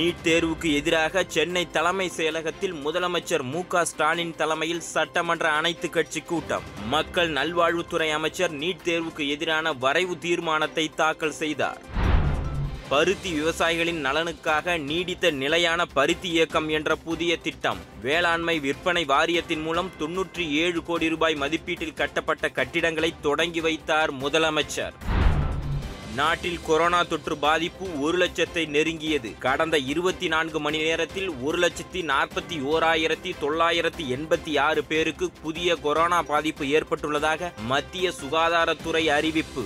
NEET தேர்வுக்கு எதிராக சென்னை தலைமை செயலகத்தில் முதலமைச்சர் மு க ஸ்டாலின் தலைமையில் சட்டமன்ற அனைத்து கட்சி கூட்டம். மக்கள் நல்வாழ்வுத்துறை அமைச்சர் நீட் தேர்வுக்கு எதிரான வரைவு தீர்மானத்தை தாக்கல் செய்தார். பருத்தி விவசாயிகளின் நலனுக்காக நீடித்த நிலையான பருத்தி இயக்கம் என்ற புதிய திட்டம். வேளாண்மை விற்பனை வாரியத்தின் மூலம் தொன்னூற்றி ஏழு கோடி ரூபாய் மதிப்பீட்டில் கட்டப்பட்ட கட்டிடங்களை தொடங்கி வைத்தார் முதலமைச்சர். நாட்டில் கொரோனா தொற்று பாதிப்பு ஒரு லட்சத்தை நெருங்கியது. கடந்த இருபத்தி நான்கு மணி நேரத்தில் ஒரு லட்சத்தி நாற்பத்தி ஓராயிரத்தி தொள்ளாயிரத்தி எண்பத்தி ஆறு பேருக்கு புதிய கொரோனா பாதிப்பு ஏற்பட்டுள்ளதாக மத்திய சுகாதாரத்துறை அறிவிப்பு.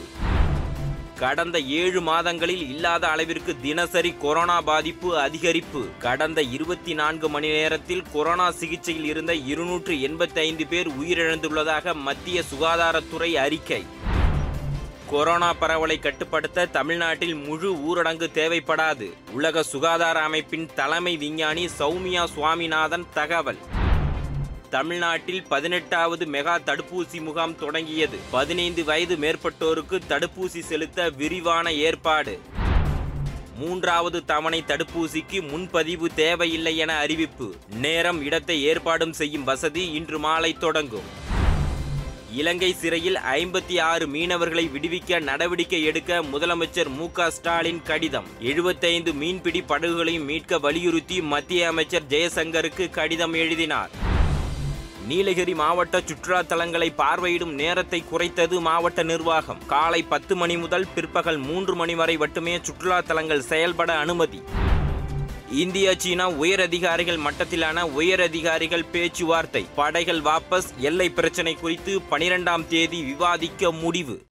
கடந்த ஏழு மாதங்களில் இல்லாத அளவிற்கு தினசரி கொரோனா பாதிப்பு அதிகரிப்பு. கடந்த இருபத்தி நான்கு மணி நேரத்தில் கொரோனா சிகிச்சையில் இருந்த இருநூற்று எண்பத்தி ஐந்து பேர் உயிரிழந்துள்ளதாக மத்திய சுகாதாரத்துறை அறிக்கை. கொரோனா பரவலை கட்டுப்படுத்த தமிழ்நாட்டில் முழு ஊரடங்கு தேவைப்படாது. உலக சுகாதார அமைப்பின் தலைமை விஞ்ஞானி சௌமியா சுவாமிநாதன் தகவல். தமிழ்நாட்டில் பதினெட்டாவது மெகா தடுப்பூசி முகாம் தொடங்கியது. பதினைந்து வயது மேற்பட்டோருக்கு தடுப்பூசி செலுத்த விரிவான ஏற்பாடு. மூன்றாவது தவணை தடுப்பூசிக்கு முன்பதிவு தேவையில்லை என அறிவிப்பு. நேரம் இடத்தை ஏற்பாடும் செய்யும் வசதி இன்று மாலை தொடங்கும். இலங்கை சிறையில் ஐம்பத்தி ஆறு மீனவர்களை விடுவிக்க நடவடிக்கை எடுக்க முதலமைச்சர் மு க ஸ்டாலின் கடிதம். எழுபத்தைந்து மீன்பிடி படகுகளையும் மீட்க வலியுறுத்தி மத்திய அமைச்சர் ஜெயசங்கருக்கு கடிதம் எழுதினார். நீலகிரி மாவட்ட சுற்றுலா தலங்களை பார்வையிடும் நேரத்தை குறைத்தது மாவட்ட நிர்வாகம். காலை பத்து மணி முதல் பிற்பகல் மூன்று மணி வரை மட்டுமே சுற்றுலா தலங்கள் செயல்பட அனுமதி. இந்தியா சீனா உயர் அதிகாரிகள் மட்டத்திலான உயர் அதிகாரிகள் பேச்சுவார்த்தை. படைகள் வாபஸ் எல்லை பிரச்சினை குறித்து பனிரெண்டாம் தேதி விவாதிக்க முடிவு.